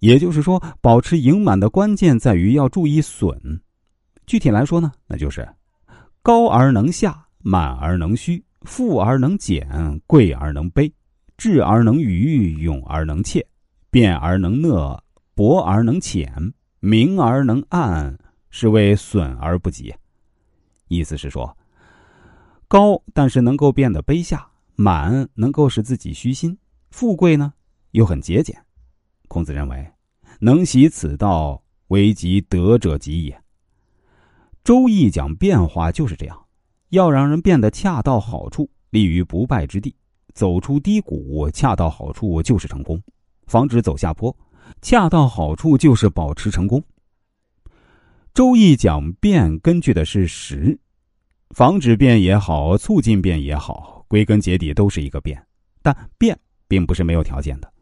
也就是说，保持盈满的关键在于要注意损。具体来说呢，那就是高而能下，满而能虚，富而能俭，贵而能卑，智而能愚，勇而能怯，辩而能讷，博而能浅，明而能暗，是谓损而不及。意思是说，高但是能够变得卑下，满能够使自己虚心，富贵呢又很节俭。孔子认为，能习此道，为及德者极也。周易讲变化就是这样，要让人变得恰到好处，立于不败之地，走出低谷，恰到好处就是成功；防止走下坡，恰到好处就是保持成功。周易讲变，根据的是时，防止变也好，促进变也好，归根结底都是一个变，但变并不是没有条件的。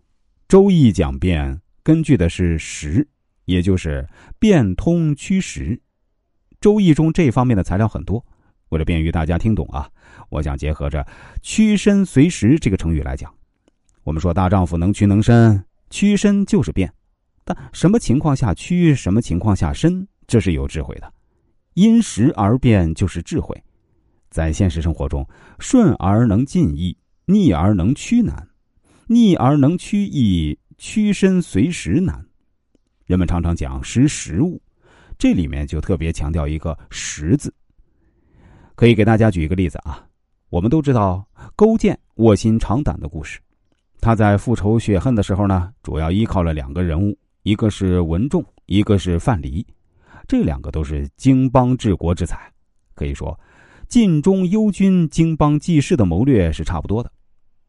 周易讲变，根据的是时，也就是变通趋时。周易中这方面的材料很多，为了便于大家听懂啊，我想结合着“屈身随时”这个成语来讲。我们说大丈夫能屈能伸，屈伸就是变，但什么情况下屈，什么情况下伸，这是有智慧的。因时而变就是智慧。在现实生活中，顺而能进易，逆而能屈难。逆而能屈易，屈身随时难。人们常常讲识时务，这里面就特别强调一个“识”字。可以给大家举一个例子啊，我们都知道勾践卧薪尝胆的故事。他在复仇雪恨的时候呢，主要依靠了两个人物，一个是文仲，一个是范蠡。这两个都是经邦治国之才，可以说晋中忧军、经邦济世的谋略是差不多的。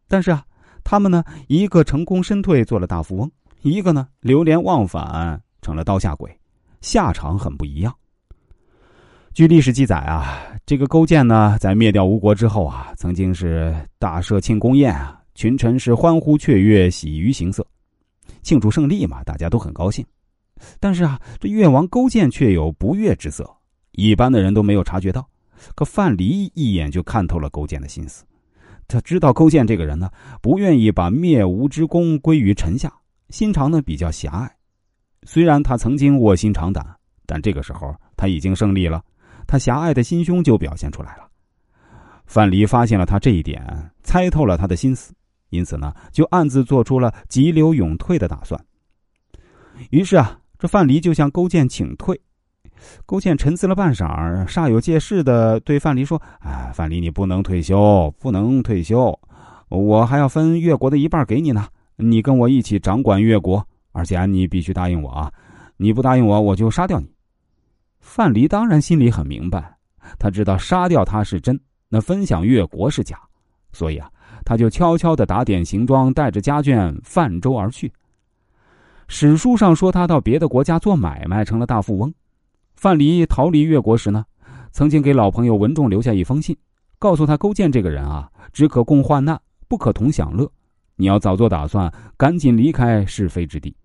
但是啊。他们呢，一个成功身退做了大富翁，一个呢流连忘返成了刀下鬼，下场很不一样。据历史记载啊，这个勾践呢，在灭掉吴国之后啊，曾经是大设庆功宴啊，群臣是欢呼雀跃，喜于形色，庆祝胜利嘛，大家都很高兴。但是啊，这越王勾践却有不悦之色，一般的人都没有察觉到，可范蠡一眼就看透了勾践的心思。他知道勾践这个人呢，不愿意把灭吴之功归于臣下，心肠呢比较狭隘。虽然他曾经卧薪尝胆，但这个时候他已经胜利了，他狭隘的心胸就表现出来了。范蠡发现了他这一点，猜透了他的心思，因此呢，就暗自做出了急流勇退的打算。于是啊，这范蠡就向勾践请退。勾践沉思了半晌，煞有介事的对范蠡说：“哎，范蠡，你不能退休，不能退休，我还要分越国的一半给你呢。你跟我一起掌管越国，而且你必须答应我啊！你不答应我，我就杀掉你。”范蠡当然心里很明白，他知道杀掉他是真，那分享越国是假，所以啊，他就悄悄的打点行装，带着家眷泛舟而去。史书上说他到别的国家做买卖，成了大富翁。范蠡逃离越国时呢，曾经给老朋友文仲留下一封信，告诉他勾践这个人啊，只可共患难，不可同享乐。你要早做打算，赶紧离开是非之地。